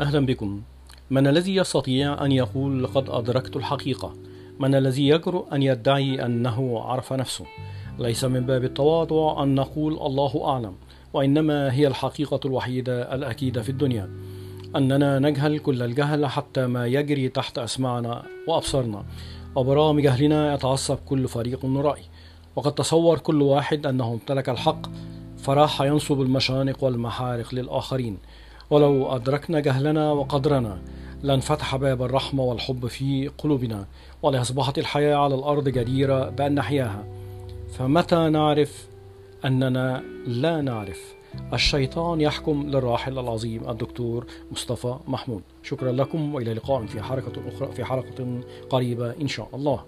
أهلا بكم. من الذي يستطيع أن يقول لقد أدركت الحقيقة؟ من الذي يجرؤ أن يدعي أنه عرف نفسه؟ ليس من باب التواضع أن نقول الله أعلم وإنما هي الحقيقة الوحيدة الأكيدة في الدنيا. أننا نجهل كل الجهل حتى ما يجري تحت أسماعنا وأبصارنا. وبرغم جهلنا يتعصب كل فريق رأي. وقد تصور كل واحد أنه امتلك الحق فراح ينصب المشانق والمحارق للآخرين. ولو أدركنا جهلنا وقدرنا لانفتح باب الرحمة والحب في قلوبنا ولأصبحت الحياة على الأرض جديرة بأن نحياها. فمتى نعرف أننا لا نعرف؟ الشيطان يحكم للراحل العظيم الدكتور مصطفى محمود. شكرا لكم وإلى لقاء في حركة أخرى في حلقة قريبة إن شاء الله.